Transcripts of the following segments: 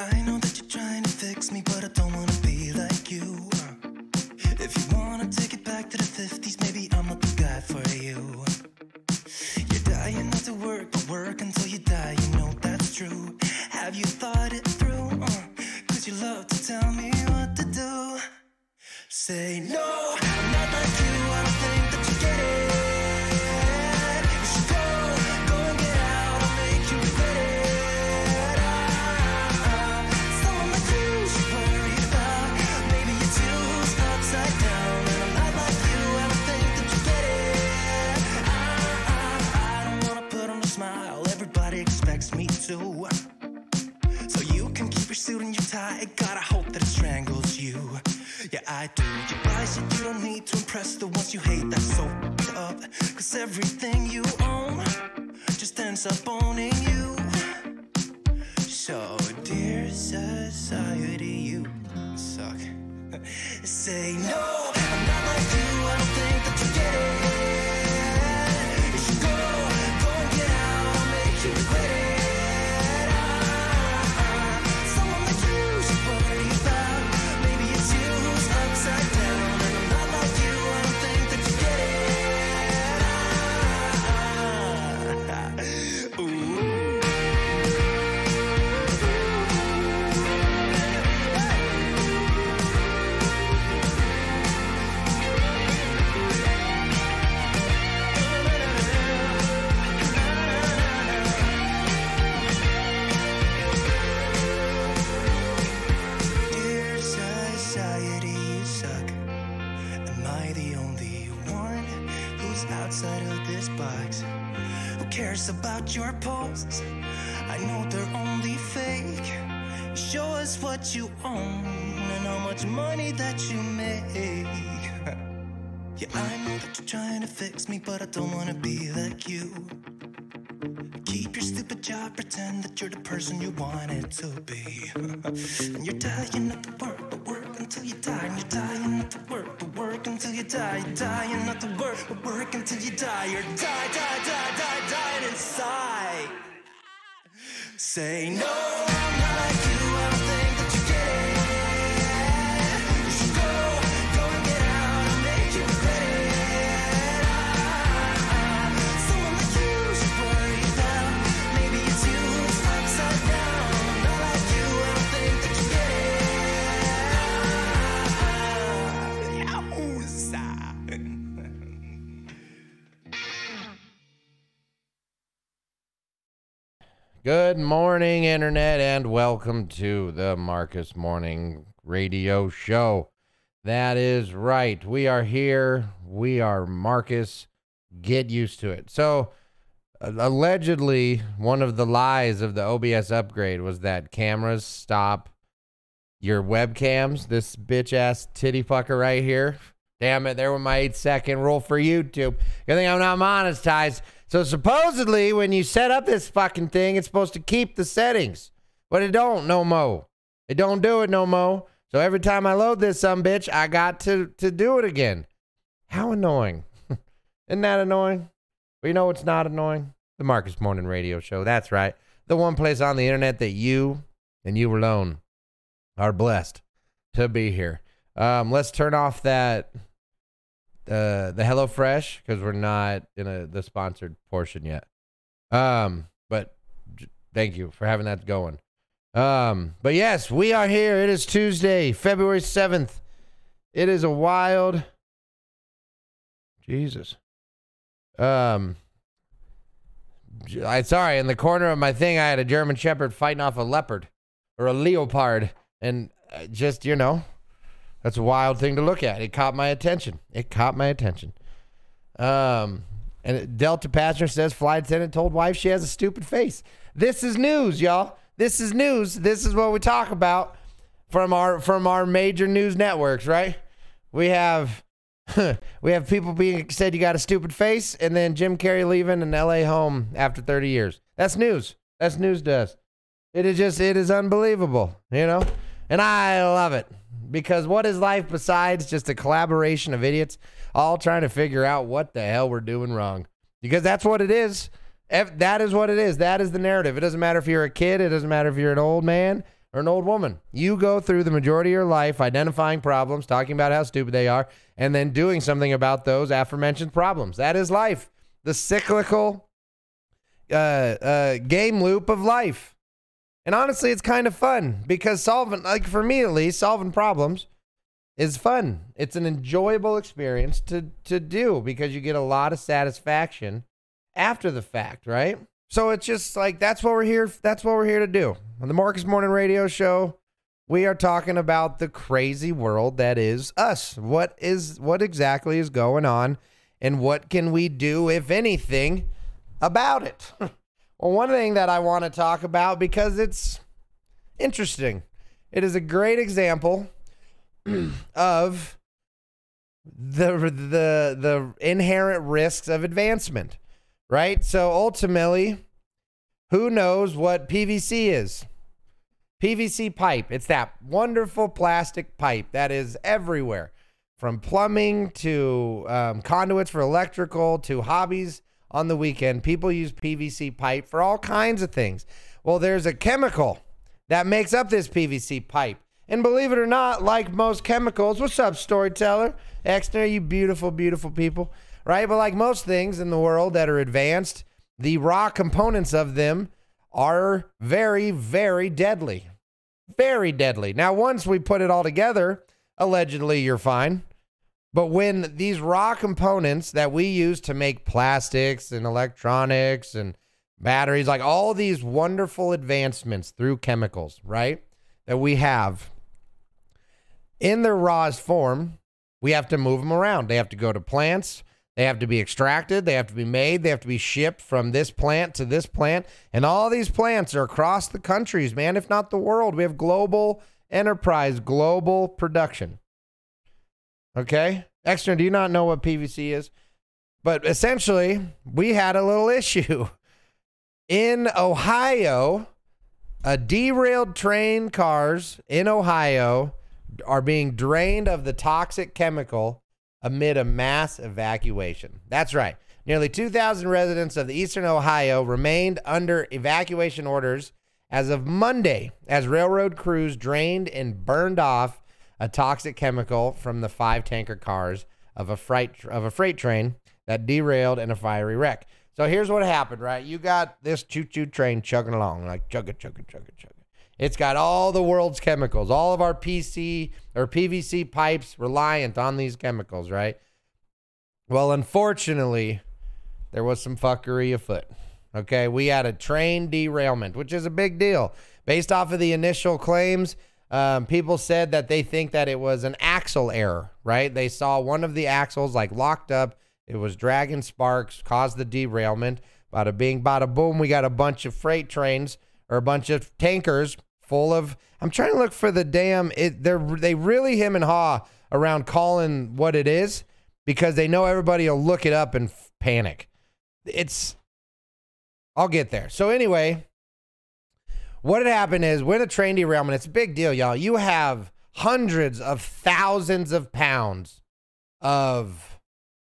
I know that you're trying to fix me, but I don't wanna fix me, but I don't wanna be like you. Keep your stupid job, pretend that you're the person you wanted to be. and you're dying not to work, but work until you die. And you're dying not to work, but work until you die. You're dying not to work, but work until you die. You're die, die, die, die, dying inside. Say no, Good morning, Internet, and welcome to the Markus Morning Radio Show. That is right. We are here. We are Markus. Get used to it. So, uh, allegedly, one of the lies of the OBS upgrade was that cameras stop your webcams. This bitch ass titty fucker right here. Damn it, there went my eight second rule for YouTube. Good thing I'm not monetized. So supposedly, when you set up this fucking thing, it's supposed to keep the settings, but it don't no mo. It don't do it no mo. So every time I load this some bitch, I got to to do it again. How annoying! Isn't that annoying? Well, you know what's not annoying? The Markus Morning Radio Show. That's right. The one place on the internet that you and you alone are blessed to be here. Um, let's turn off that uh, the Hello Fresh because we're not in a the sponsored portion yet. Um, but j- thank you for having that going. Um, but yes, we are here. It is Tuesday, February seventh. It is a wild. Jesus. Um. I sorry. In the corner of my thing, I had a German Shepherd fighting off a leopard or a leopard, and uh, just you know, that's a wild thing to look at. It caught my attention. It caught my attention. Um, and Delta passenger says flight attendant told wife she has a stupid face. This is news, y'all. This is news. This is what we talk about from our from our major news networks, right? We have we have people being said you got a stupid face, and then Jim Carrey leaving an L.A. home after 30 years. That's news. That's news to us. It is just it is unbelievable, you know, and I love it because what is life besides just a collaboration of idiots all trying to figure out what the hell we're doing wrong? Because that's what it is. That is what it is. That is the narrative. It doesn't matter if you're a kid. It doesn't matter if you're an old man. or an old woman. You go through the majority of your life identifying problems, talking about how stupid they are, and then doing something about those aforementioned problems. That is life. The cyclical uh, uh, game loop of life. And honestly, it's kind of fun because solving, like for me at least, solving problems is fun. It's an enjoyable experience to to do because you get a lot of satisfaction after the fact, right? So it's just like that's what we're here. That's what we're here to do on the Markus Morning Radio Show. We are talking about the crazy world that is us. What is what exactly is going on, and what can we do, if anything, about it? well, one thing that I want to talk about because it's interesting. It is a great example of the the the inherent risks of advancement, right? So ultimately, who knows what PVC is? PVC pipe. It's that wonderful plastic pipe that is everywhere, from plumbing to um, conduits for electrical to hobbies on the weekend. People use PVC pipe for all kinds of things. Well, there's a chemical that makes up this PVC pipe. And believe it or not, like most chemicals, what's up, storyteller? Exner, you beautiful, beautiful people, right? But like most things in the world that are advanced, the raw components of them are very, very deadly. Very deadly. Now, once we put it all together, allegedly you're fine. But when these raw components that we use to make plastics and electronics and batteries, like all these wonderful advancements through chemicals, right? That we have in their rawest form, we have to move them around. They have to go to plants. They have to be extracted. They have to be made. They have to be shipped from this plant to this plant. And all these plants are across the countries, man, if not the world. We have global enterprise, global production. Okay? Extra, do you not know what PVC is? But essentially, we had a little issue. In Ohio, a derailed train cars in Ohio are being drained of the toxic chemical amid a mass evacuation. That's right. Nearly 2,000 residents of the eastern Ohio remained under evacuation orders as of Monday as railroad crews drained and burned off a toxic chemical from the five tanker cars of a freight of a freight train that derailed in a fiery wreck. So here's what happened, right? You got this choo-choo train chugging along, like chugga chugga chugga chugga. It's got all the world's chemicals, all of our PC or PVC pipes reliant on these chemicals, right? Well, unfortunately, there was some fuckery afoot. Okay, we had a train derailment, which is a big deal. Based off of the initial claims, um, people said that they think that it was an axle error, right? They saw one of the axles like locked up. It was dragging sparks, caused the derailment. Bada bing, bada boom. We got a bunch of freight trains or a bunch of tankers full of. I'm trying to look for the damn. It they're they really him and haw around calling what it is because they know everybody will look it up and f- panic. It's. I'll get there. So anyway, what had happened is when a train derailment, it's a big deal, y'all. You have hundreds of thousands of pounds of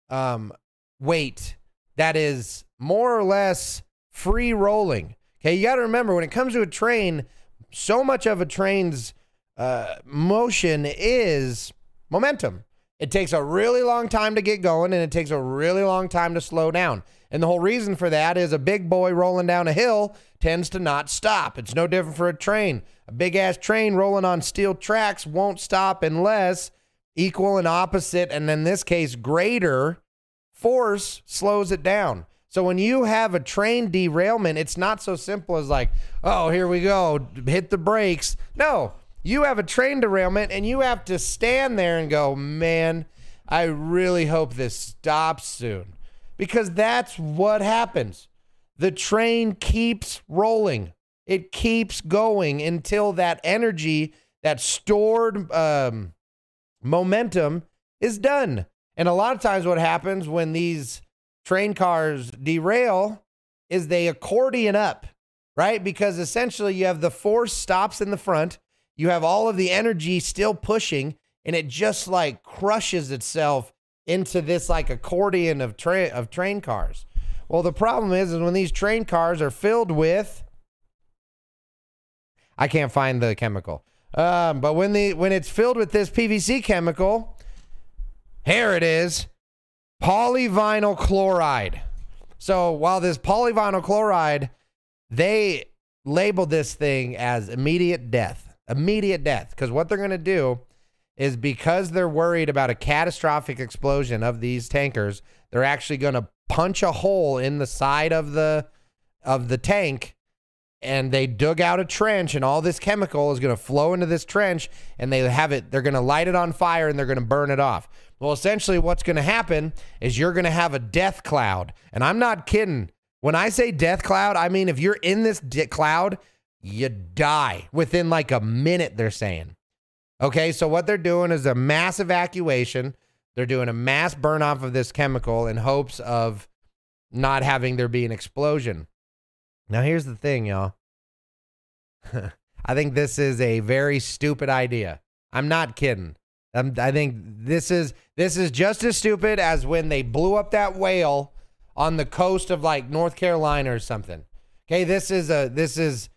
um, weight that is more or less free rolling. Okay, you got to remember when it comes to a train, so much of a train's uh, motion is momentum. It takes a really long time to get going and it takes a really long time to slow down. And the whole reason for that is a big boy rolling down a hill tends to not stop. It's no different for a train. A big ass train rolling on steel tracks won't stop unless equal and opposite, and in this case, greater force slows it down. So when you have a train derailment, it's not so simple as like, oh, here we go, hit the brakes. No, you have a train derailment and you have to stand there and go, man, I really hope this stops soon. Because that's what happens. The train keeps rolling, it keeps going until that energy, that stored um, momentum is done. And a lot of times, what happens when these train cars derail is they accordion up, right? Because essentially you have the force stops in the front, you have all of the energy still pushing, and it just like crushes itself into this like accordion of train of train cars. Well, the problem is, is when these train cars are filled with I can't find the chemical. Um, but when the when it's filled with this PVC chemical, here it is, polyvinyl chloride. So while this polyvinyl chloride, they labeled this thing as immediate death. Immediate death. Because what they're going to do is because they're worried about a catastrophic explosion of these tankers, they're actually going to punch a hole in the side of the of the tank and they dug out a trench and all this chemical is going to flow into this trench and they have it they're going to light it on fire and they're going to burn it off. Well essentially what's going to happen is you're going to have a death cloud and i'm not kidding. When i say death cloud i mean if you're in this di- cloud you die within like a minute they're saying. Okay so what they're doing is a mass evacuation they're doing a mass burn off of this chemical in hopes of not having there be an explosion now, here's the thing, y'all. I think this is a very stupid idea. I'm not kidding. I'm, I think this is this is just as stupid as when they blew up that whale on the coast of like North Carolina or something. Okay, this is a this is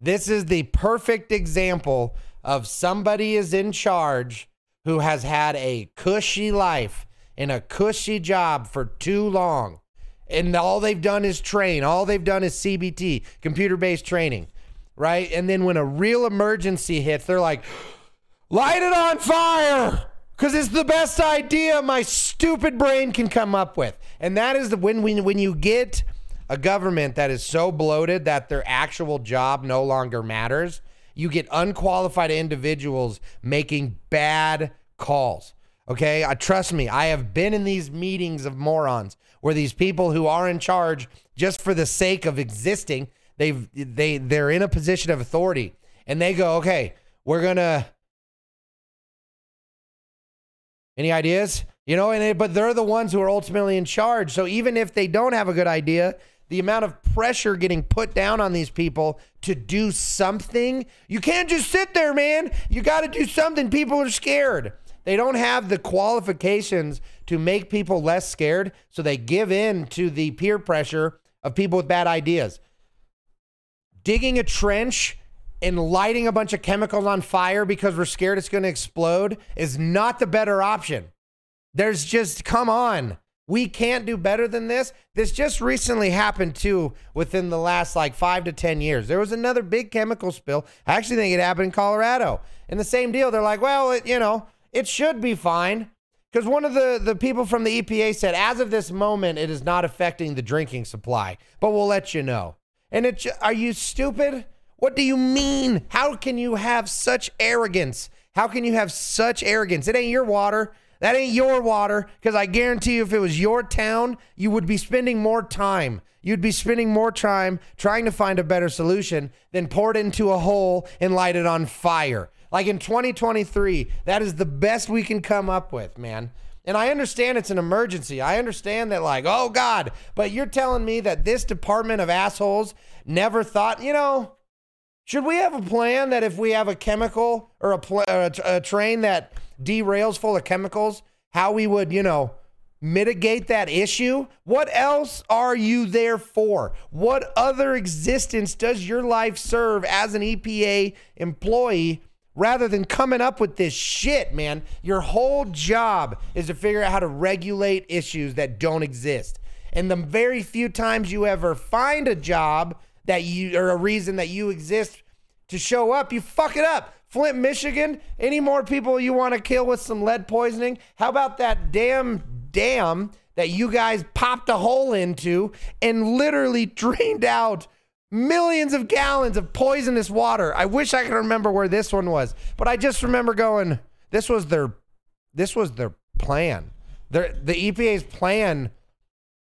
this is the perfect example of somebody is in charge who has had a cushy life in a cushy job for too long and all they've done is train. All they've done is CBT, computer based training, right? And then when a real emergency hits, they're like, light it on fire because it's the best idea my stupid brain can come up with. And that is the when when when you get a government that is so bloated that their actual job no longer matters, you get unqualified individuals making bad calls. Okay, I trust me. I have been in these meetings of morons where these people who are in charge just for the sake of existing, they've they they're in a position of authority and they go, "Okay, we're going to Any ideas? You know, and they, but they're the ones who are ultimately in charge. So even if they don't have a good idea, the amount of pressure getting put down on these people to do something, you can't just sit there, man. You got to do something. People are scared. They don't have the qualifications to make people less scared, so they give in to the peer pressure of people with bad ideas. Digging a trench and lighting a bunch of chemicals on fire because we're scared it's going to explode is not the better option. There's just, come on. We can't do better than this. This just recently happened too within the last like five to 10 years. There was another big chemical spill. I actually think it happened in Colorado. And the same deal. They're like, well, it, you know, it should be fine. Because one of the, the people from the EPA said, as of this moment, it is not affecting the drinking supply, but we'll let you know. And it, are you stupid? What do you mean? How can you have such arrogance? How can you have such arrogance? It ain't your water. That ain't your water. Because I guarantee you, if it was your town, you would be spending more time. You'd be spending more time trying to find a better solution than pour it into a hole and light it on fire. Like in 2023, that is the best we can come up with, man. And I understand it's an emergency. I understand that, like, oh God, but you're telling me that this department of assholes never thought, you know, should we have a plan that if we have a chemical or a, pl- or a, a train that derails full of chemicals, how we would, you know, mitigate that issue? What else are you there for? What other existence does your life serve as an EPA employee rather than coming up with this shit, man. Your whole job is to figure out how to regulate issues that don't exist. And the very few times you ever find a job that you or a reason that you exist to show up, you fuck it up. Flint, Michigan, any more people you want to kill with some lead poisoning? How about that damn dam that you guys popped a hole into and literally drained out millions of gallons of poisonous water. I wish I could remember where this one was, but I just remember going, this was their this was their plan. Their the EPA's plan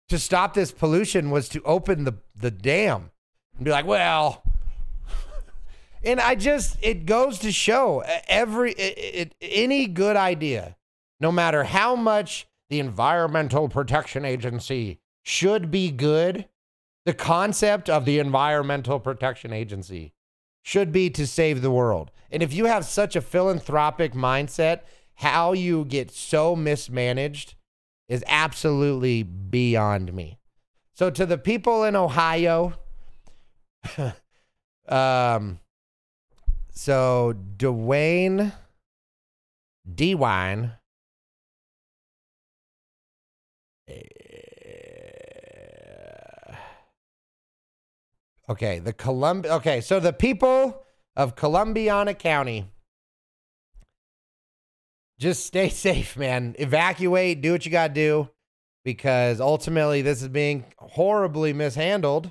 to stop this pollution was to open the the dam and be like, well, and I just it goes to show every it, it, any good idea, no matter how much the Environmental Protection Agency should be good, the concept of the Environmental Protection Agency should be to save the world. And if you have such a philanthropic mindset, how you get so mismanaged is absolutely beyond me. So, to the people in Ohio, um, So Dwayne DeWine. eh, Okay, the Columbia. Okay, so the people of Columbiana County. Just stay safe, man. Evacuate, do what you got to do because ultimately this is being horribly mishandled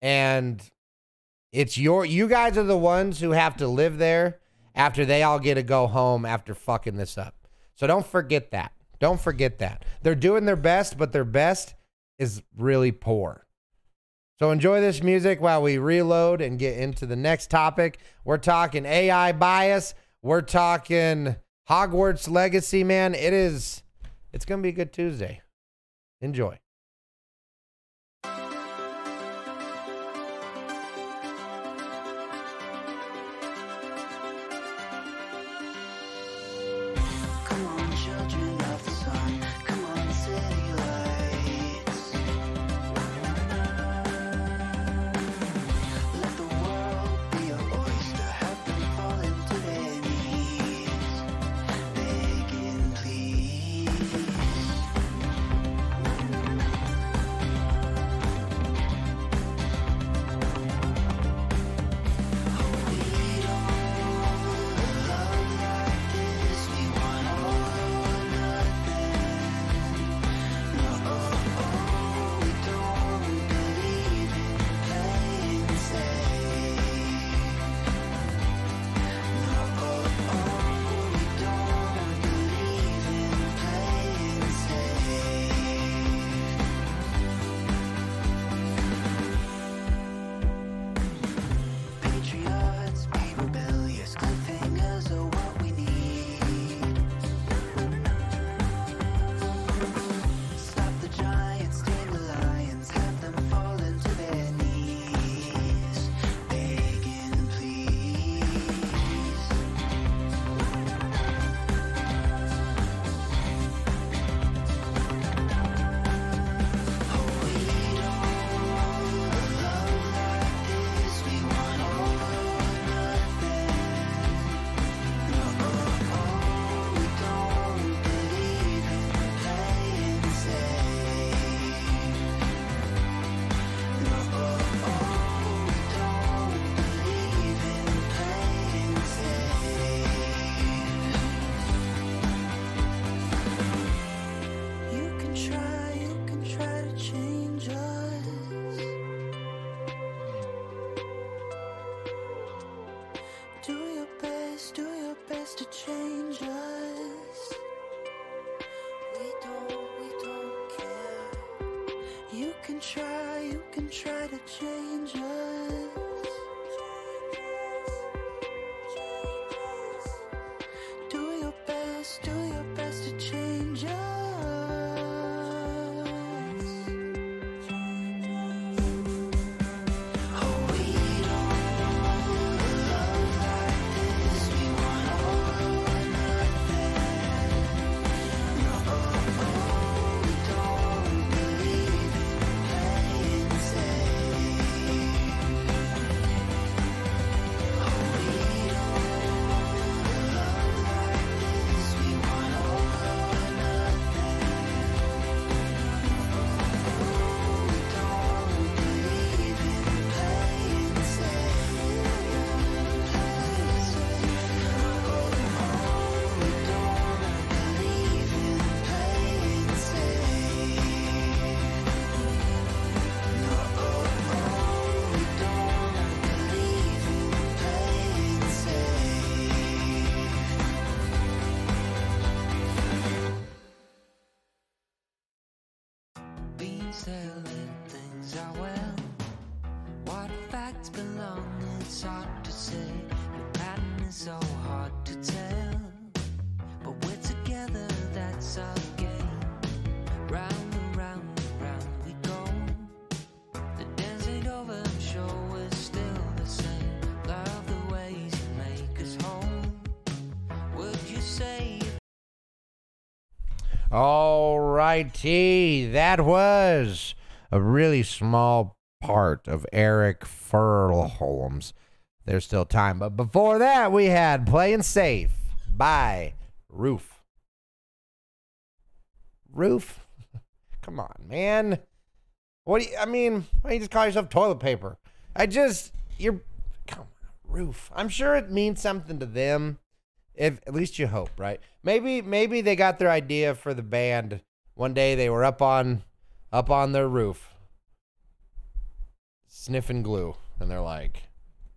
and it's your you guys are the ones who have to live there after they all get to go home after fucking this up. So don't forget that. Don't forget that. They're doing their best, but their best is really poor. So enjoy this music while we reload and get into the next topic. We're talking AI bias. We're talking Hogwarts legacy, man. It is it's going to be a good Tuesday. Enjoy. All righty. That was a really small part of Eric Furlholm's there's still time. But before that, we had Playing Safe by Roof. Roof? Come on, man. What do you, I mean, why you just call yourself toilet paper? I just, you're, come on, Roof. I'm sure it means something to them. If at least you hope, right? Maybe, maybe they got their idea for the band one day. They were up on, up on their roof, sniffing glue, and they're like,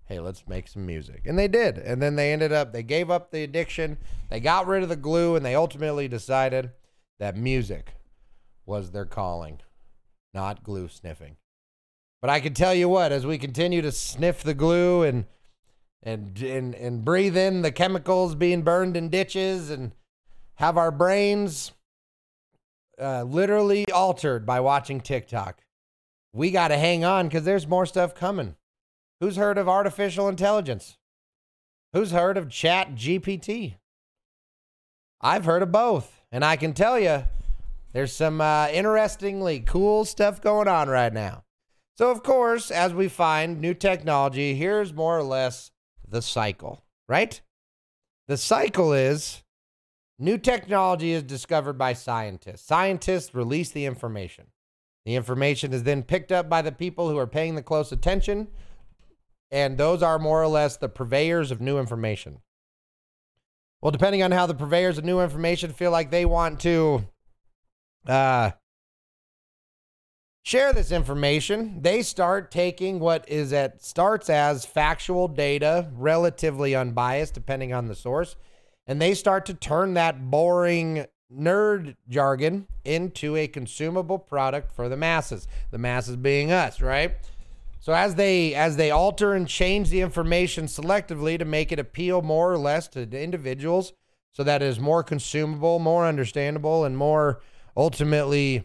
hey, let's make some music. And they did. And then they ended up, they gave up the addiction, they got rid of the glue, and they ultimately decided that music was their calling, not glue sniffing. But I can tell you what, as we continue to sniff the glue and and and, and breathe in the chemicals being burned in ditches and have our brains uh, literally altered by watching TikTok. We got to hang on because there's more stuff coming. Who's heard of artificial intelligence? Who's heard of Chat GPT? I've heard of both. And I can tell you, there's some uh, interestingly cool stuff going on right now. So, of course, as we find new technology, here's more or less the cycle, right? The cycle is new technology is discovered by scientists. Scientists release the information. The information is then picked up by the people who are paying the close attention and those are more or less the purveyors of new information. Well, depending on how the purveyors of new information feel like they want to uh, share this information, they start taking what is at starts as factual data, relatively unbiased, depending on the source, and they start to turn that boring nerd jargon into a consumable product for the masses. The masses being us, right? So as they as they alter and change the information selectively to make it appeal more or less to individuals so that it is more consumable, more understandable and more ultimately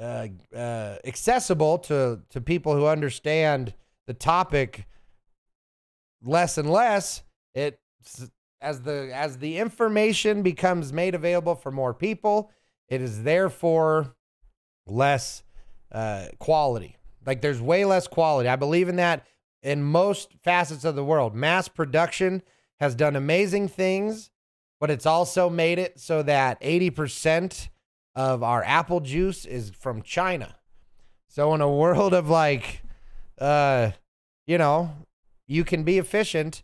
uh, uh, accessible to to people who understand the topic less and less it as the as the information becomes made available for more people it is therefore less uh, quality like there's way less quality. I believe in that in most facets of the world. Mass production has done amazing things, but it's also made it so that 80% of our apple juice is from China. So in a world of like uh you know, you can be efficient,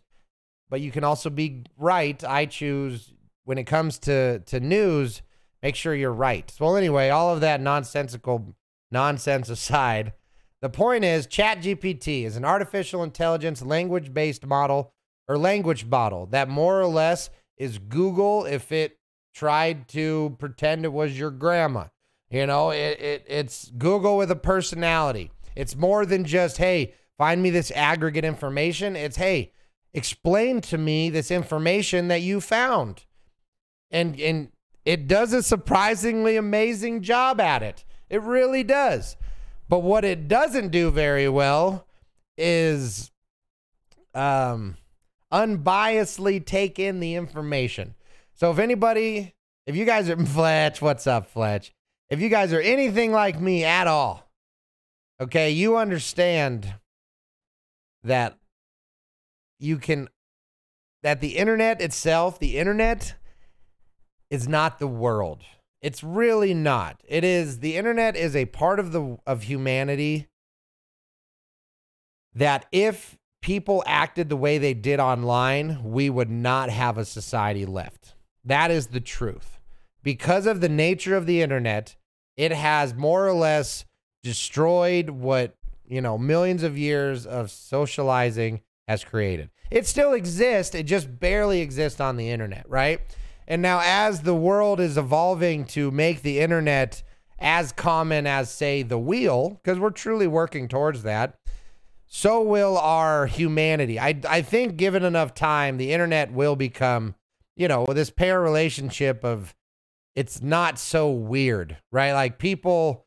but you can also be right. I choose when it comes to to news, make sure you're right. Well, anyway, all of that nonsensical nonsense aside, the point is, ChatGPT is an artificial intelligence language based model or language model that more or less is Google if it tried to pretend it was your grandma. You know, it, it it's Google with a personality. It's more than just, hey, find me this aggregate information. It's, hey, explain to me this information that you found. And and it does a surprisingly amazing job at it. It really does. But what it doesn't do very well is um, unbiasedly take in the information. So if anybody, if you guys are Fletch, what's up, Fletch? If you guys are anything like me at all, okay, you understand that you can that the internet itself, the internet is not the world. It's really not. It is the internet is a part of the of humanity that if people acted the way they did online, we would not have a society left. That is the truth. Because of the nature of the internet, it has more or less destroyed what, you know, millions of years of socializing has created. It still exists, it just barely exists on the internet, right? And now, as the world is evolving to make the internet as common as, say, the wheel, because we're truly working towards that, so will our humanity. I, I think, given enough time, the internet will become, you know, this pair relationship of it's not so weird, right? Like people,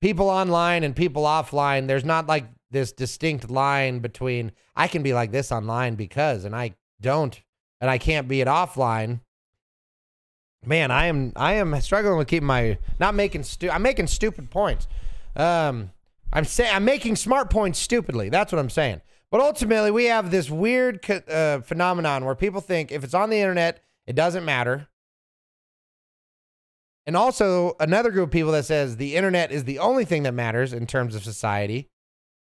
people online and people offline. There's not like this distinct line between I can be like this online because, and I don't, and I can't be it offline man, I am I am struggling with keeping my not making stu- I'm making stupid points. Um, I'm saying I'm making smart points stupidly. That's what I'm saying. But ultimately, we have this weird uh, phenomenon where people think if it's on the internet, it doesn't matter. And also, another group of people that says the internet is the only thing that matters in terms of society.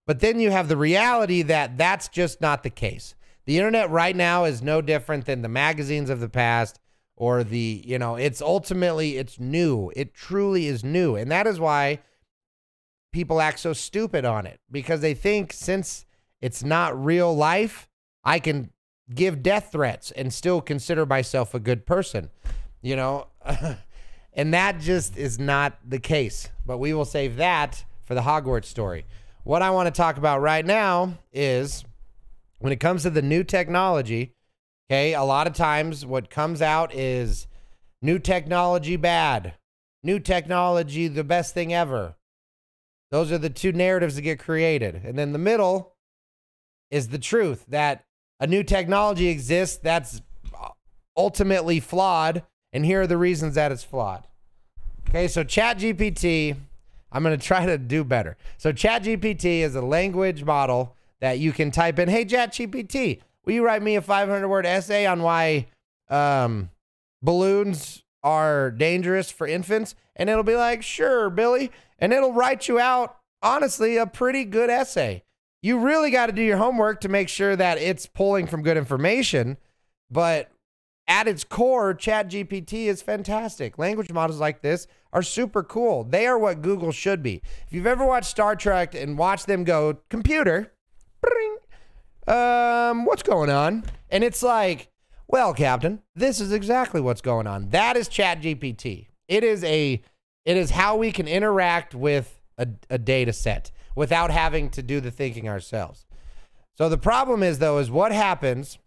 But then you have the reality that that's just not the case. The internet right now is no different than the magazines of the past or the, you know, it's ultimately it's new. It truly is new. And that is why people act so stupid on it because they think since it's not real life, I can give death threats and still consider myself a good person. You know, and that just is not the case. But we will save that for the Hogwarts story. What I want to talk about right now is when it comes to the new technology, okay, a lot of times what comes out is new technology bad, new technology the best thing ever. Those are the two narratives that get created. And then the middle is the truth that a new technology exists that's ultimately flawed. And here are the reasons that it's flawed. Okay, so ChatGPT, I'm going to try to do better. So ChatGPT is a language model that you can type in, hey, ChatGPT, will you write me a 500 word essay on why um, balloons are dangerous for infants? And it'll be like, sure, Billy. And it'll write you out, honestly, a pretty good essay. You really got to do your homework to make sure that it's pulling from good information. But at its core, ChatGPT is fantastic. Language models like this are super cool. They are what Google should be. If you've ever watched Star Trek and watched them go, computer, bring, um, what's going on? And it's like, well, Captain, this is exactly what's going on. That is ChatGPT. It is a, it is how we can interact with a, a data set without having to do the thinking ourselves. So the problem is though, is what happens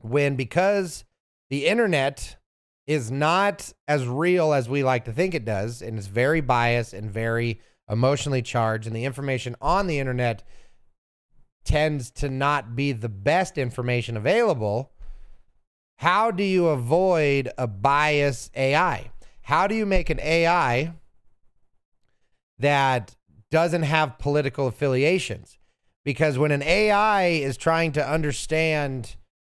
when because the internet is not as real as we like to think it does, and it's very biased and very emotionally charged, and the information on the internet tends to not be the best information available. How do you avoid a bias AI? How do you make an AI that doesn't have political affiliations? Because when an AI is trying to understand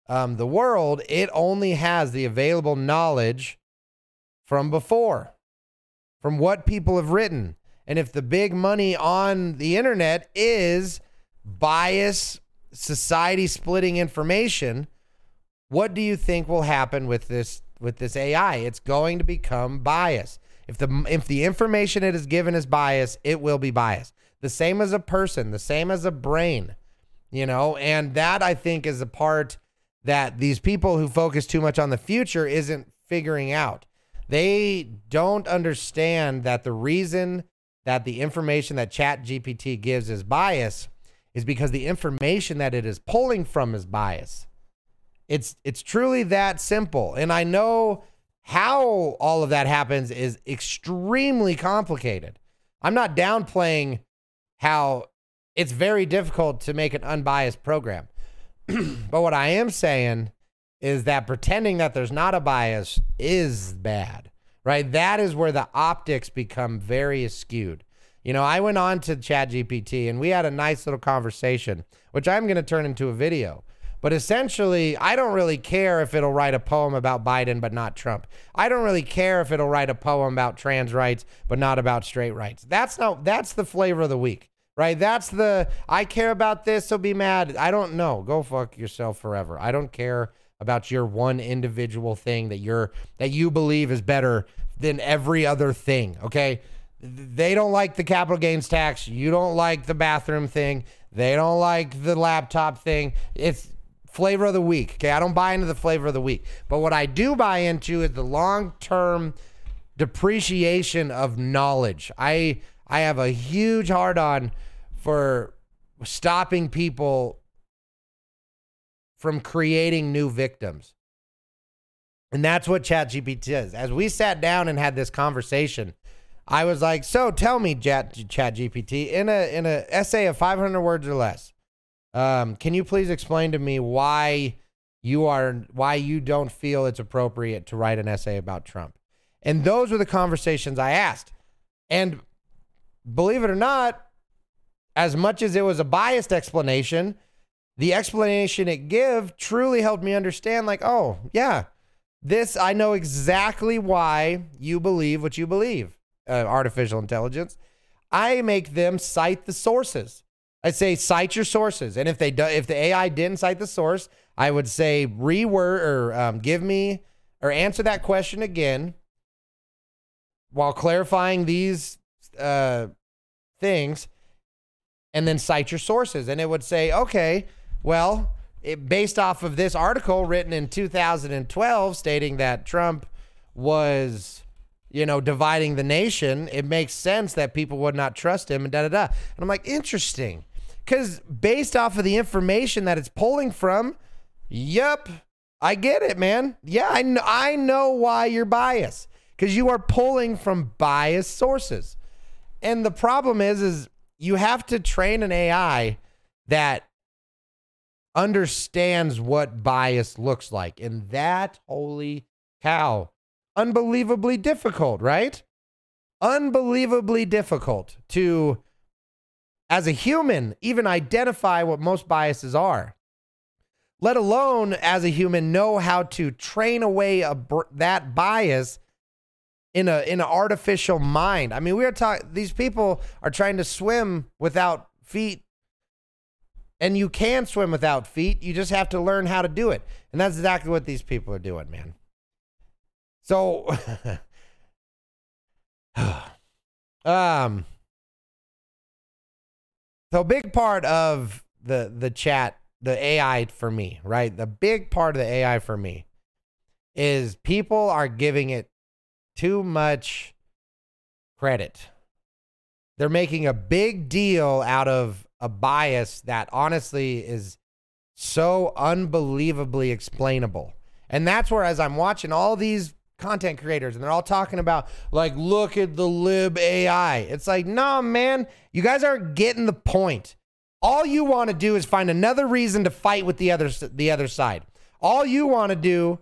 um, the world, it only has the available knowledge from before, from what people have written. And if the big money on the internet is bias, society splitting information, what do you think will happen with this with this AI? It's going to become biased. If the if the information it is given is biased, it will be biased. The same as a person, the same as a brain, you know, and that I think is a part that these people who focus too much on the future isn't figuring out. They don't understand that the reason that the information that Chat GPT gives is bias is because the information that it is pulling from is bias. It's it's truly that simple. And I know how all of that happens is extremely complicated. I'm not downplaying how it's very difficult to make an unbiased program. but what I am saying is that pretending that there's not a bias is bad, right? That is where the optics become very skewed. You know, I went on to ChatGPT and we had a nice little conversation, which I'm going to turn into a video. But essentially, I don't really care if it'll write a poem about Biden but not Trump. I don't really care if it'll write a poem about trans rights but not about straight rights. That's not that's the flavor of the week right? That's the I care about this, so be mad. I don't know. Go fuck yourself forever. I don't care about your one individual thing that you're that you believe is better than every other thing. Okay. They don't like the capital gains tax. You don't like the bathroom thing. They don't like the laptop thing. It's flavor of the week. Okay. I don't buy into the flavor of the week. But what I do buy into is the long term depreciation of knowledge. I I have a huge hard on for stopping people from creating new victims. And that's what ChatGPT is. As we sat down and had this conversation, I was like, "So tell me, Chat ChatGPT, in a in a essay of 500 words or less, um, can you please explain to me why you are why you don't feel it's appropriate to write an essay about Trump?" And those were the conversations I asked. And believe it or not, as much as it was a biased explanation, the explanation it gave truly helped me understand like, oh, yeah, this I know exactly why you believe what you believe. Uh, artificial intelligence. I make them cite the sources. I say cite your sources, and if they do, if the AI didn't cite the source, I would say reword or um, give me or answer that question again while clarifying these uh, things, and then cite your sources. And it would say, okay, well, it, based off of this article written in 2012 stating that Trump was you know, dividing the nation, it makes sense that people would not trust him and da da da. And I'm like, interesting. Because based off of the information that it's pulling from, yep, I get it, man. Yeah, I know, I know why you're biased because you are pulling from biased sources. And the problem is, is you have to train an AI that understands what bias looks like. And that, holy cow, unbelievably difficult, right? Unbelievably difficult to, as a human, even identify what most biases are. Let alone, as a human, know how to train away a, that bias in a in an artificial mind. I mean, we are talking. These people are trying to swim without feet, and you can swim without feet. You just have to learn how to do it, and that's exactly what these people are doing, man. So, um, so big part of the the chat, the AI for me, right? The big part of the AI for me is people are giving it too much credit. They're making a big deal out of a bias that honestly is so unbelievably explainable. And that's where, as I'm watching all these content creators and they're all talking about like look at the lib AI. It's like, "No, man, you guys aren't getting the point. All you want to do is find another reason to fight with the other the other side. All you want to do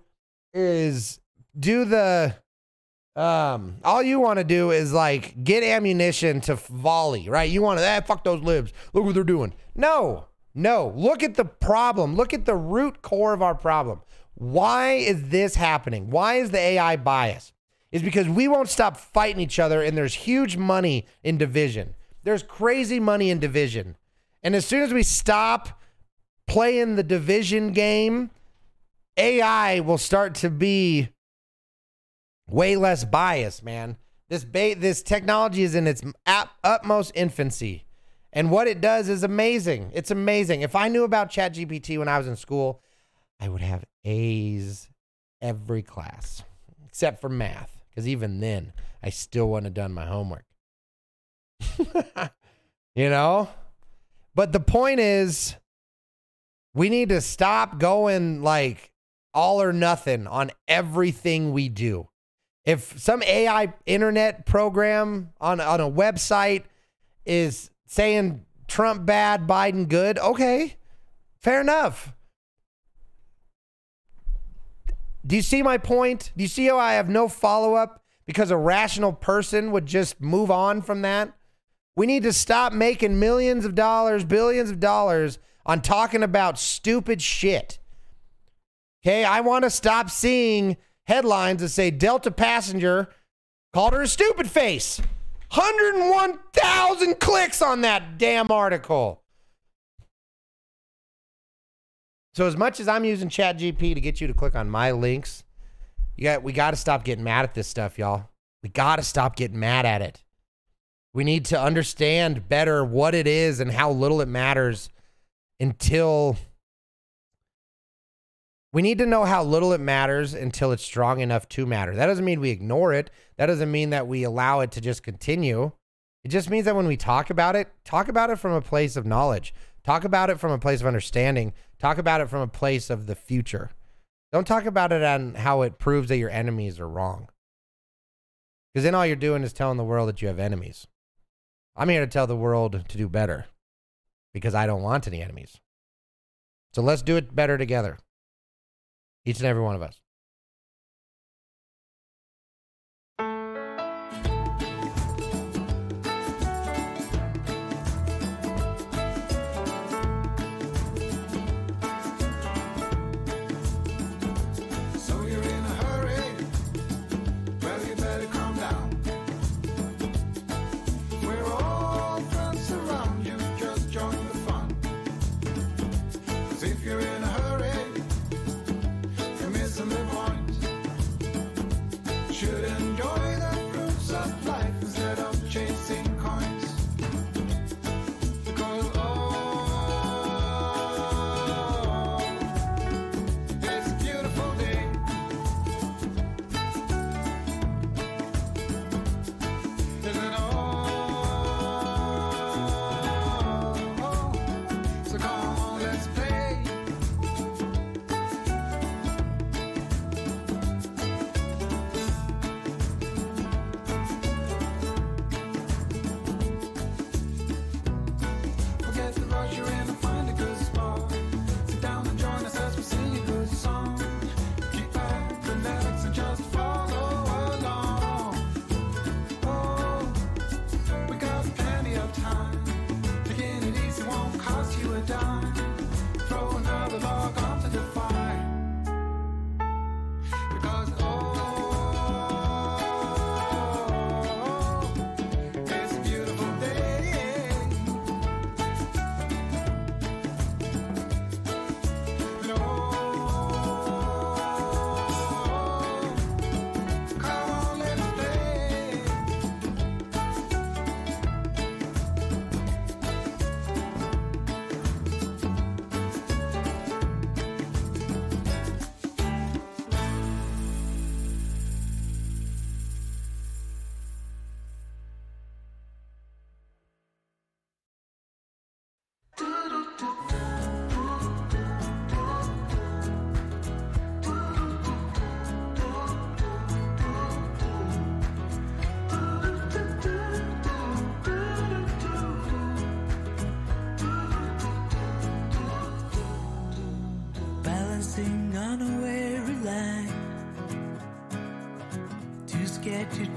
is do the um all you want to do is like get ammunition to volley, right? You want to ah, fuck those libs. Look what they're doing. No. No, look at the problem. Look at the root core of our problem. Why is this happening? Why is the AI bias? Is because we won't stop fighting each other and there's huge money in division. There's crazy money in division. And as soon as we stop playing the division game, AI will start to be way less biased, man. This ba- this technology is in its utmost infancy. And what it does is amazing. It's amazing. If I knew about ChatGPT when I was in school, I would have A's every class except for math, because even then, I still wouldn't have done my homework. you know? But the point is, we need to stop going like all or nothing on everything we do. If some AI internet program on, on a website is saying Trump bad, Biden good, okay, fair enough. Do you see my point? Do you see how I have no follow up because a rational person would just move on from that? We need to stop making millions of dollars, billions of dollars on talking about stupid shit. Okay, I want to stop seeing headlines that say Delta passenger called her a stupid face. 101,000 clicks on that damn article. So as much as I'm using ChatGPT to get you to click on my links, you got we got to stop getting mad at this stuff, y'all. We got to stop getting mad at it. We need to understand better what it is and how little it matters until we need to know how little it matters until it's strong enough to matter. That doesn't mean we ignore it. That doesn't mean that we allow it to just continue. It just means that when we talk about it, talk about it from a place of knowledge. Talk about it from a place of understanding. Talk about it from a place of the future. Don't talk about it on how it proves that your enemies are wrong. Because then all you're doing is telling the world that you have enemies. I'm here to tell the world to do better because I don't want any enemies. So let's do it better together. Each and every one of us.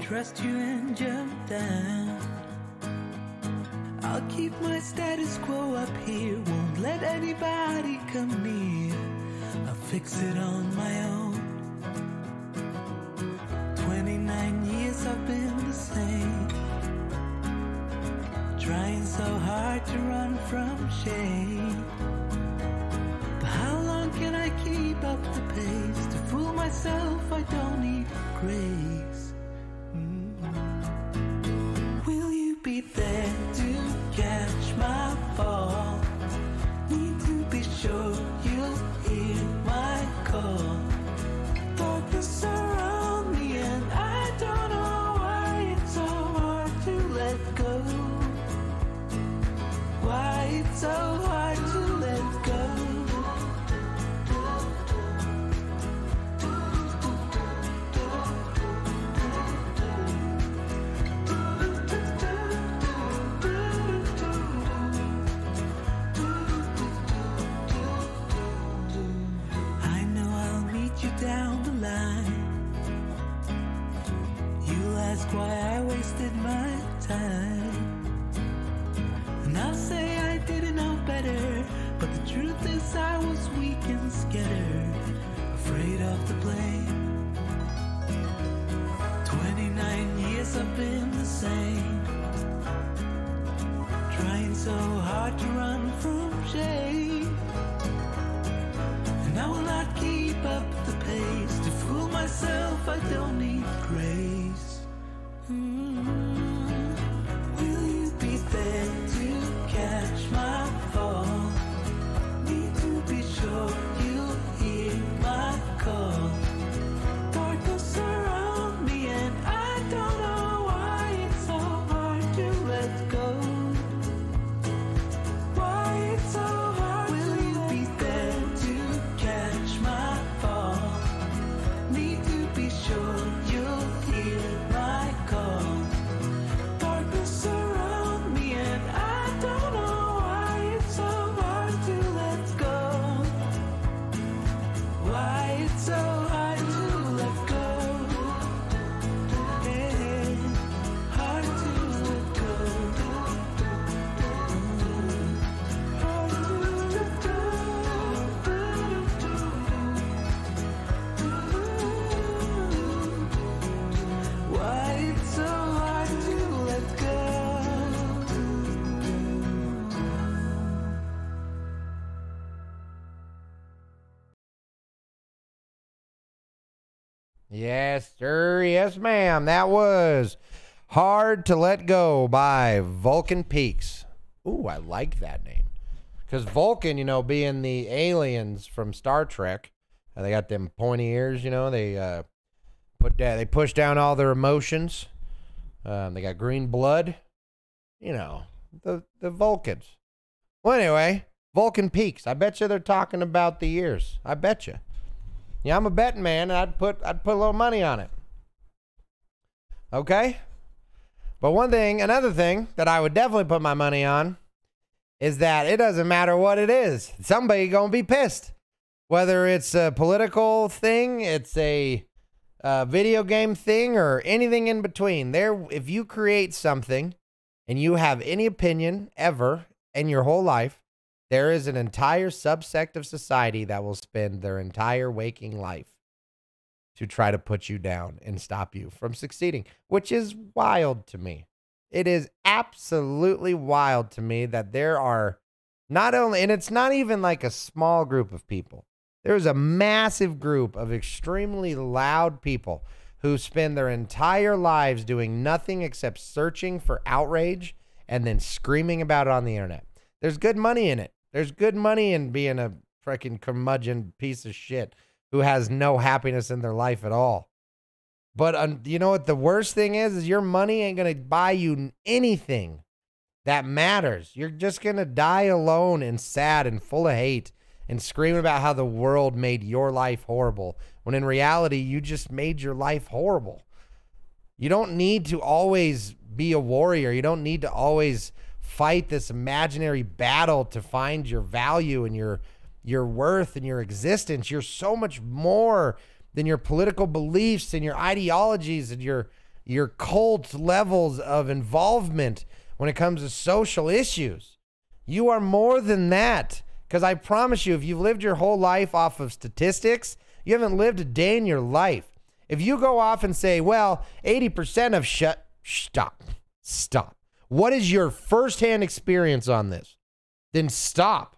Trust you and jump down. I'll keep my status quo up here, won't let anybody come near. I'll fix it on my own. 29 years I've been the same. Trying so hard to run from shame. But how long can I keep up the pace? To fool myself, I don't need grace. Need That was Hard to Let Go by Vulcan Peaks. Ooh, I like that name. Because Vulcan, you know, being the aliens from Star Trek, uh, they got them pointy ears, you know, they uh, put that, they push down all their emotions. Um, they got green blood, you know, the, the Vulcans. Well, anyway, Vulcan Peaks. I bet you they're talking about the ears. I bet you. Yeah, I'm a betting man, and I'd put I'd put a little money on it. Okay? But one thing, another thing that I would definitely put my money on is that it doesn't matter what it is. Somebody gonna be pissed. Whether it's a political thing, it's a, video game thing, or anything in between. There, if you create something and you have any opinion ever in your whole life, there is an entire subsect of society that will spend their entire waking life to try to put you down and stop you from succeeding, which is wild to me. It is absolutely wild to me that there are not only, and it's not even like a small group of people, there's a massive group of extremely loud people who spend their entire lives doing nothing except searching for outrage and then screaming about it on the internet. There's good money in it. There's good money in being a freaking curmudgeon piece of shit who has no happiness in their life at all. But um, you know what the worst thing is is your money ain't to buy you anything that matters. You're just to die alone and sad and full of hate and screaming about how the world made your life horrible when in reality you just made your life horrible. You don't need to always be a warrior. You don't need to always fight this imaginary battle to find your value and your your worth and your existence. You're so much more than your political beliefs and your ideologies and your your cult levels of involvement when it comes to social issues. You are more than that. Because I promise you, if you've lived your whole life off of statistics, you haven't lived a day in your life. If you go off and say, well, 80% of shut, stop, stop. What is your firsthand experience on this? Then stop.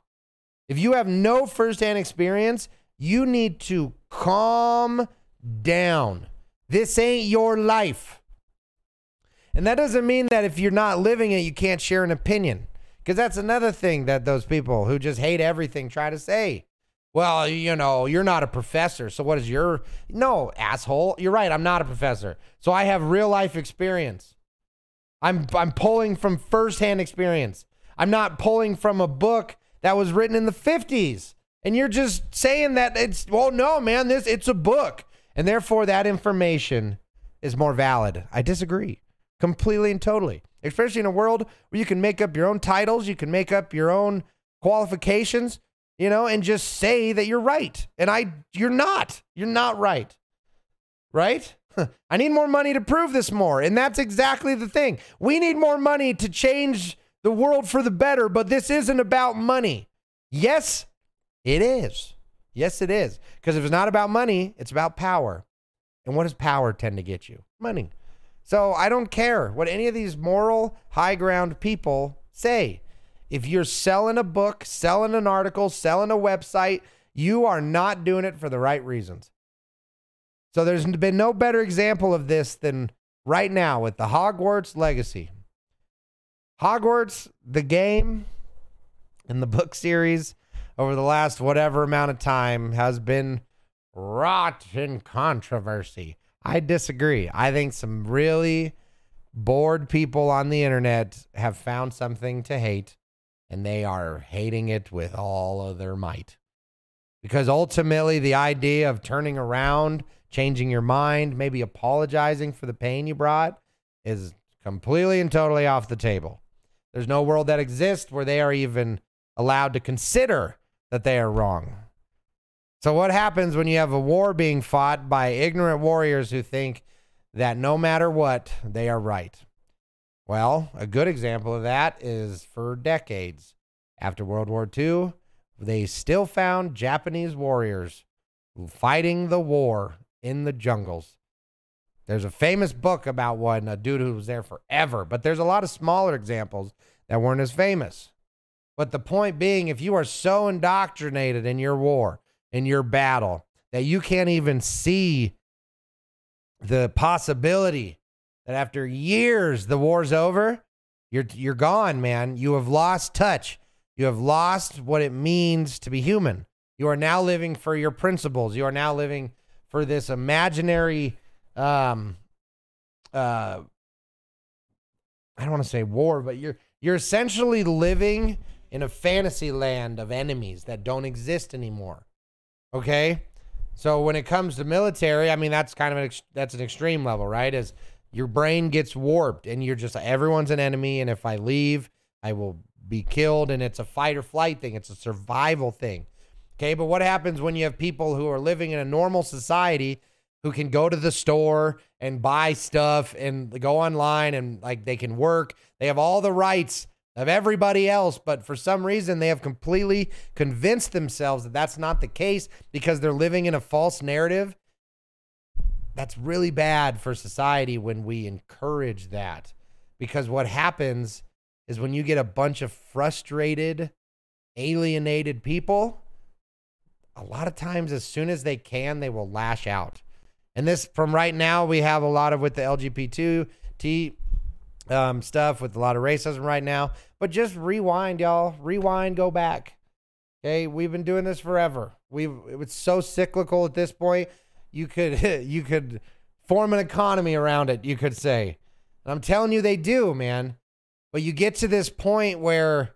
If you have no firsthand experience, you need to calm down. This ain't your life. And that doesn't mean that if you're not living it, you can't share an opinion. Because that's another thing that those people who just hate everything try to say. Well, you know, you're not a professor. So what is your. No, asshole. You're right. I'm not a professor. So I have real life experience. I'm, I'm pulling from firsthand experience. I'm not pulling from a book that was written in the 50s. And you're just saying that it's, well, no, man, this, it's a book. And therefore that information is more valid. I disagree completely and totally, especially in a world where you can make up your own titles, you can make up your own qualifications, you know, and just say that you're right. And I, you're not. You're not right. Right? I need more money to prove this more. And that's exactly the thing. We need more money to change the world for the better, but this isn't about money. Yes, it is. Yes, it is. Because if it's not about money, it's about power. And what does power tend to get you? Money. So I don't care what any of these moral high ground people say. If you're selling a book, selling an article, selling a website, you are not doing it for the right reasons. So there's been no better example of this than right now with the Hogwarts Legacy. Hogwarts, the game and the book series over the last whatever amount of time has been wrought in controversy. I disagree. I think some really bored people on the internet have found something to hate and they are hating it with all of their might. Because ultimately, the idea of turning around, changing your mind, maybe apologizing for the pain you brought is completely and totally off the table. There's no world that exists where they are even allowed to consider that they are wrong. So, what happens when you have a war being fought by ignorant warriors who think that no matter what, they are right? Well, a good example of that is for decades after World War II, they still found Japanese warriors fighting the war in the jungles. There's a famous book about one, a dude who was there forever, but there's a lot of smaller examples that weren't as famous. But the point being, if you are so indoctrinated in your war, in your battle that you can't even see the possibility that after years the war's over you're you're gone man. You have lost touch. You have lost what it means to be human. You are now living for your principles. You are now living for this imaginary um uh I don't want to say war but you're you're essentially living in a fantasy land of enemies that don't exist anymore Okay. So when it comes to military, I mean that's kind of an ex- that's an extreme level, right? Is your brain gets warped and you're just everyone's an enemy, and if I leave, I will be killed, and it's a fight or flight thing. It's a survival thing. Okay, but what happens when you have people who are living in a normal society who can go to the store and buy stuff and go online and like they can work, they have all the rights of everybody else, but for some reason they have completely convinced themselves that that's not the case because they're living in a false narrative. That's really bad for society when we encourage that. Because what happens is when you get a bunch of frustrated, alienated people, a lot of times, as soon as they can, they will lash out. And this, from right now, we have a lot of with the LGBT um, stuff with a lot of racism right now. But just rewind, y'all. Rewind, go back. Okay, we've been doing this forever. We've it's so cyclical at this point. You could you could form an economy around it. You could say, and I'm telling you, they do, man. But you get to this point where,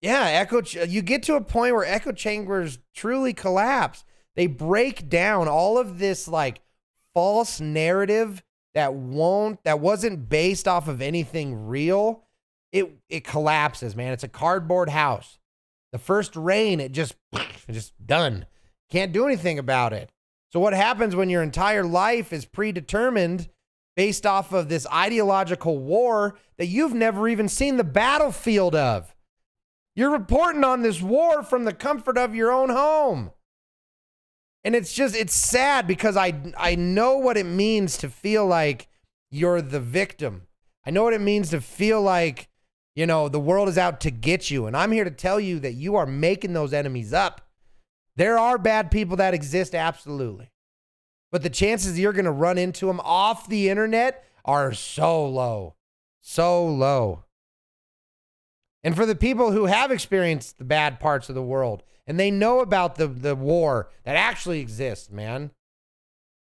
yeah, echo. You get to a point where echo chambers truly collapse. They break down all of this like false narrative that won't that wasn't based off of anything real, it it collapses, man. It's a cardboard house. The first rain, it just just done. Can't do anything about it. So, what happens when your entire life is predetermined based off of this ideological war that you've never even seen the battlefield of? You're reporting on this war from the comfort of your own home. And it's just, it's sad because I, I know what it means to feel like you're the victim. I know what it means to feel like, you know, the world is out to get you. And I'm here to tell you that you are making those enemies up. There are bad people that exist, absolutely. But the chances you're going to run into them off the internet are so low. So low. And for the people who have experienced the bad parts of the world and they know about the, the war that actually exists, man,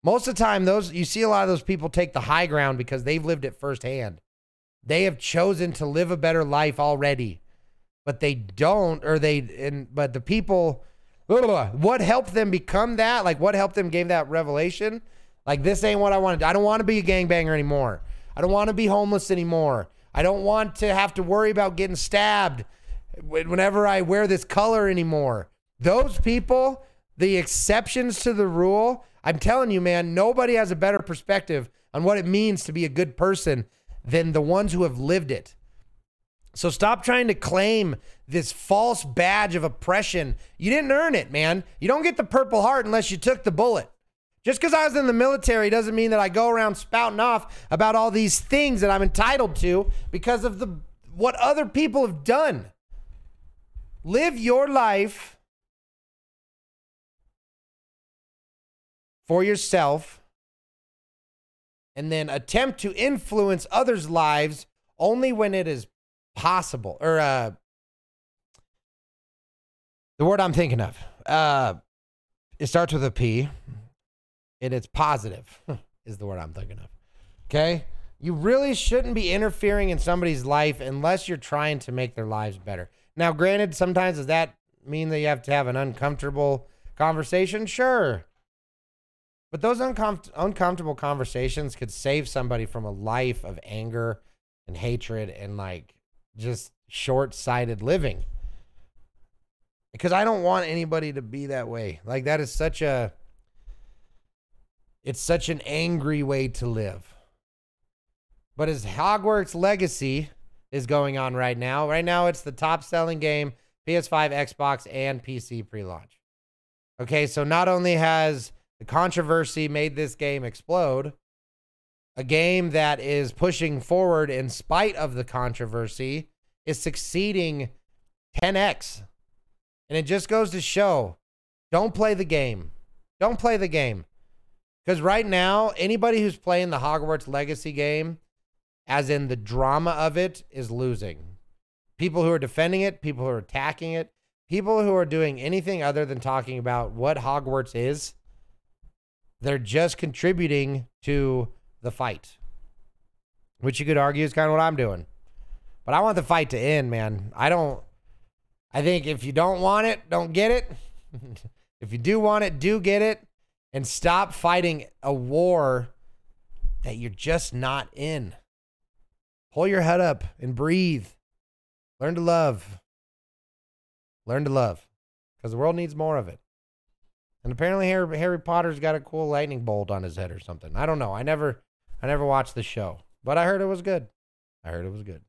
most of the time, those you see a lot of those people take the high ground because they've lived it firsthand. They have chosen to live a better life already, but they don't, or they and but the people, what helped them become that? Like what helped them gave that revelation? Like this ain't what I wanted. I don't want to be a gangbanger anymore. I don't want to be homeless anymore. I don't want to have to worry about getting stabbed whenever I wear this color anymore. Those people, the exceptions to the rule, I'm telling you, man, nobody has a better perspective on what it means to be a good person than the ones who have lived it. So stop trying to claim this false badge of oppression. You didn't earn it, man. You don't get the Purple Heart unless you took the bullet. Just because I was in the military doesn't mean that I go around spouting off about all these things that I'm entitled to because of the what other people have done. Live your life for yourself and then attempt to influence others' lives only when it is possible or uh the word I'm thinking of. Uh it starts with a P and it's positive is the word I'm thinking of. Okay? You really shouldn't be interfering in somebody's life unless you're trying to make their lives better. Now, granted, sometimes does that mean that you have to have an uncomfortable conversation? Sure. But those uncom- uncomfortable conversations could save somebody from a life of anger and hatred and like just short sighted living. Because I don't want anybody to be that way. Like, that is such a. It's such an angry way to live. But as Hogwarts Legacy is going on right now, right now it's the top selling game PS5, Xbox, and PC pre launch. Okay, so not only has the controversy made this game explode, a game that is pushing forward in spite of the controversy is succeeding 10x. And it just goes to show don't play the game. Don't play the game. Because right now, anybody who's playing the Hogwarts Legacy game, as in the drama of it, is losing. People who are defending it, people who are attacking it, people who are doing anything other than talking about what Hogwarts is, they're just contributing to the fight, which you could argue is kind of what I'm doing. But I want the fight to end, man. I don't. I think if you don't want it, don't get it. if you do want it, do get it and stop fighting a war that you're just not in. Pull your head up and breathe. Learn to love. Learn to love because the world needs more of it. And apparently Harry, Harry Potter's got a cool lightning bolt on his head or something. I don't know. I never I never watched the show, but I heard it was good. I heard it was good.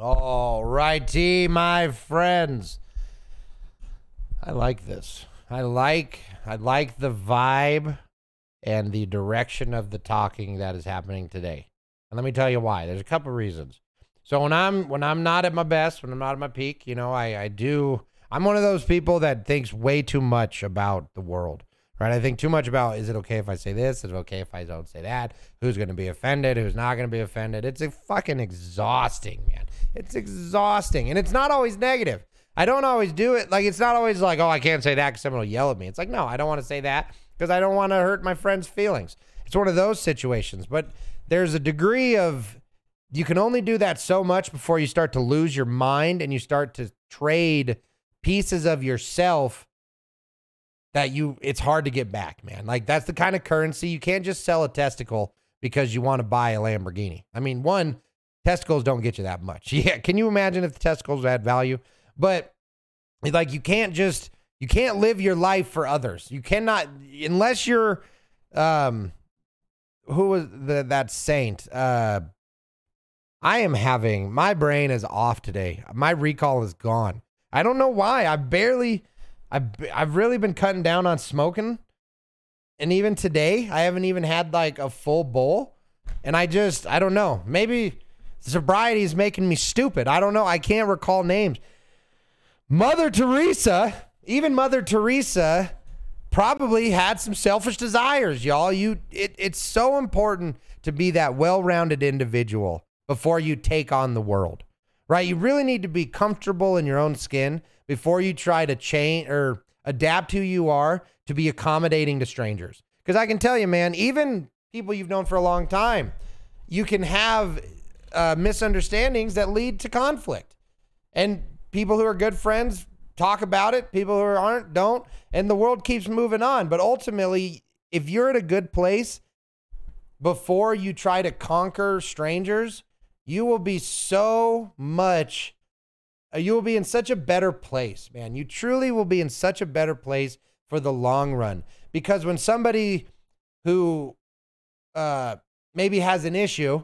All righty, my friends. I like this. I like I like the vibe and the direction of the talking that is happening today. And let me tell you why. There's a couple reasons. So when I'm when I'm not at my best, when I'm not at my peak, you know, I, I do I'm one of those people that thinks way too much about the world. Right? I think too much about is it okay if I say this? Is it okay if I don't say that? Who's gonna be offended? Who's not gonna be offended? It's a fucking exhausting, man. It's exhausting. And it's not always negative. I don't always do it. Like it's not always like, oh, I can't say that because someone will yell at me. It's like, no, I don't want to say that because I don't want to hurt my friend's feelings. It's one of those situations. But there's a degree of you can only do that so much before you start to lose your mind and you start to trade pieces of yourself that you it's hard to get back, man. Like that's the kind of currency you can't just sell a testicle because you want to buy a Lamborghini. I mean, one testicles don't get you that much. Yeah, can you imagine if the testicles had value? But like you can't just you can't live your life for others. You cannot unless you're um who was the that saint? Uh I am having my brain is off today. My recall is gone. I don't know why. I barely I I've really been cutting down on smoking. And even today, I haven't even had like a full bowl. And I just I don't know. Maybe sobriety is making me stupid. I don't know. I can't recall names. Mother Teresa, even Mother Teresa probably had some selfish desires, y'all. You it, it's so important to be that well-rounded individual before you take on the world. Right? You really need to be comfortable in your own skin before you try to change or adapt who you are to be accommodating to strangers. Because I can tell you, man, even people you've known for a long time, you can have uh, misunderstandings that lead to conflict. And people who are good friends talk about it, people who aren't don't, and the world keeps moving on. But ultimately, if you're at a good place before you try to conquer strangers, you will be so much you will be in such a better place, man. You truly will be in such a better place for the long run because when somebody who uh maybe has an issue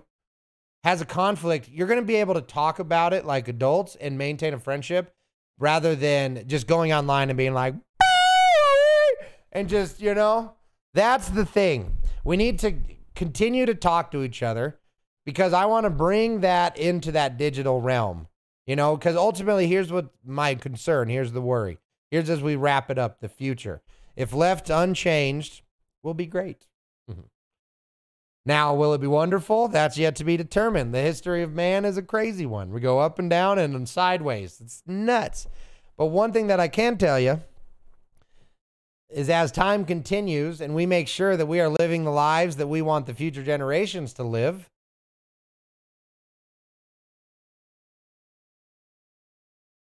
has a conflict, you're going to be able to talk about it like adults and maintain a friendship rather than just going online and being like, and just, you know, that's the thing. We need to continue to talk to each other because I want to bring that into that digital realm, you know, because ultimately, here's what my concern, here's the worry. Here's as we wrap it up the future. If left unchanged, will be great. Mm-hmm. Now, will it be wonderful? That's yet to be determined. The history of man is a crazy one. We go up and down and sideways. It's nuts. But one thing that I can tell you is as time continues and we make sure that we are living the lives that we want the future generations to live,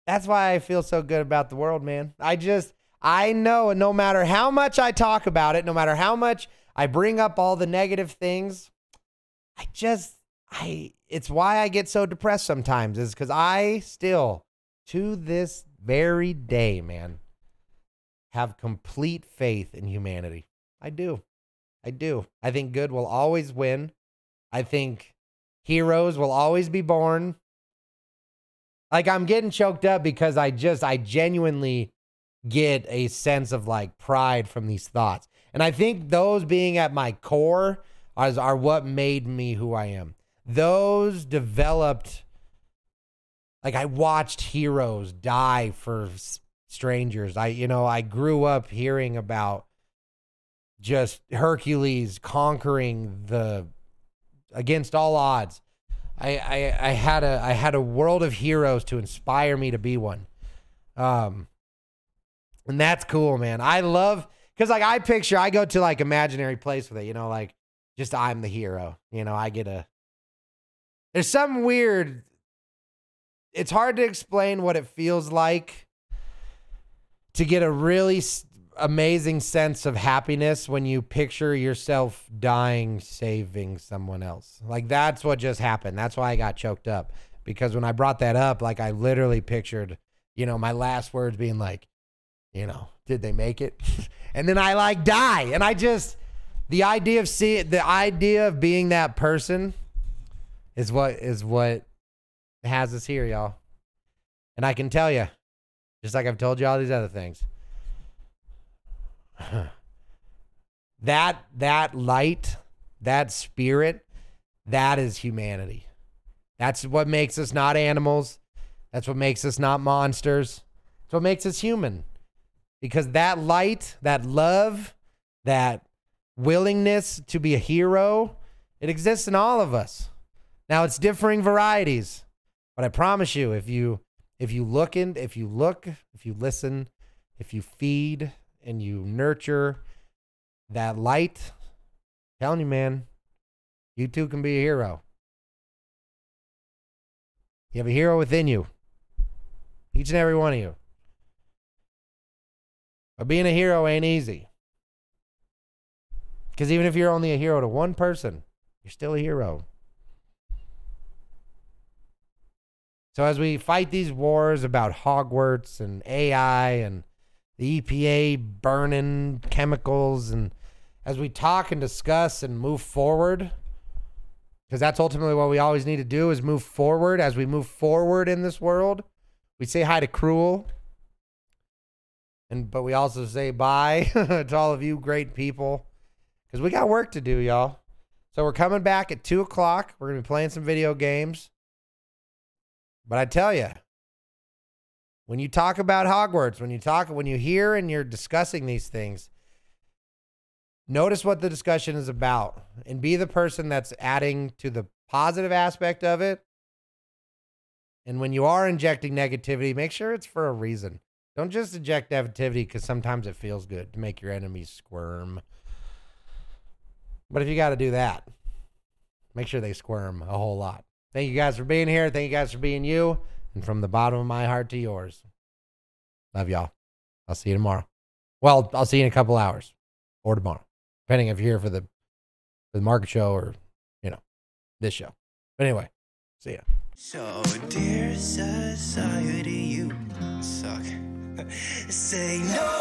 that's why I feel so good about the world, man. I just, I know no matter how much I talk about it, no matter how much I bring up all the negative things, I just, I, it's why I get so depressed sometimes, is because I still, to this very day, man, have complete faith in humanity. I do. I do. I think good will always win. I think heroes will always be born. Like I'm getting choked up because I just I genuinely get a sense of like pride from these thoughts. And I think those being at my core are, are what made me who I am. Those developed like I watched heroes die for strangers. I you know, I grew up hearing about just Hercules conquering the against all odds. I, I I had a I had a world of heroes to inspire me to be one. Um and that's cool, man. I love cuz like I picture I go to like imaginary place with it, you know, like just I'm the hero. You know, I get a There's something weird. It's hard to explain what it feels like to get a really amazing sense of happiness when you picture yourself dying saving someone else. Like that's what just happened. That's why I got choked up because when I brought that up, like I literally pictured, you know, my last words being like, you know, did they make it? and then I like die. And I just the idea of see the idea of being that person is what is what has us here, y'all. And I can tell you, just like I've told you all these other things, that that light, that spirit, that is humanity. That's what makes us not animals. That's what makes us not monsters. That's what makes us human. Because that light, that love, that willingness to be a hero, it exists in all of us. Now it's differing varieties, but I promise you, if you if you look in, if you look, if you listen, if you feed and you nurture that light, I'm telling you, man, you too can be a hero. You have a hero within you. Each and every one of you. But being a hero ain't easy. Because even if you're only a hero to one person, you're still a hero. So as we fight these wars about Hogwarts and AI and the EPA burning chemicals, and as we talk and discuss and move forward, because that's ultimately what we always need to do is move forward. As we move forward in this world, we say hi to Cruel, and but we also say bye to all of you great people, because we got work to do, y'all. So we're coming back at two o'clock. We're gonna be playing some video games. But I tell you, when you talk about Hogwarts, when you talk, when you hear and you're discussing these things, notice what the discussion is about and be the person that's adding to the positive aspect of it. And when you are injecting negativity, make sure it's for a reason. Don't just inject negativity because sometimes it feels good to make your enemies squirm. But if you got to do that, make sure they squirm a whole lot. Thank you guys for being here. Thank you guys for being you. And from the bottom of my heart to yours, love y'all. I'll see you tomorrow. Well, I'll see you in a couple hours or tomorrow, depending if you're here for the for the market show or you know this show. But anyway, see ya. So, dear society, you suck. Say no,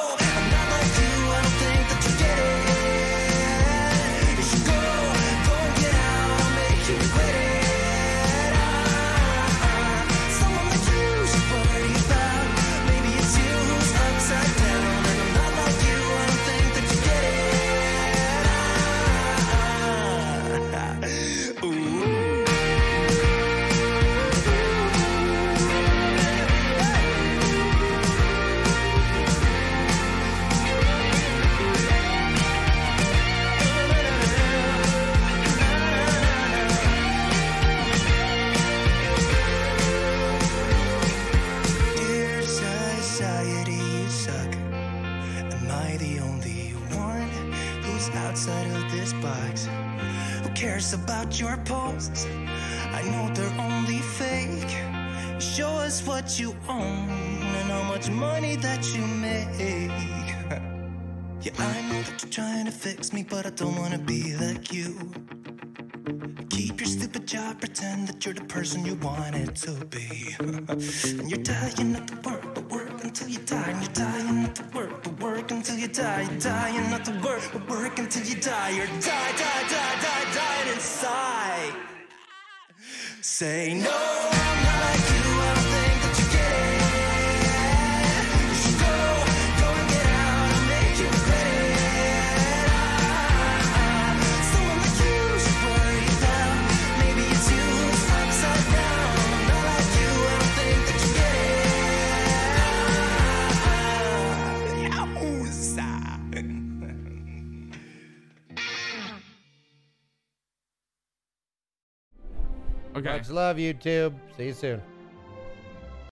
love, YouTube. See you soon.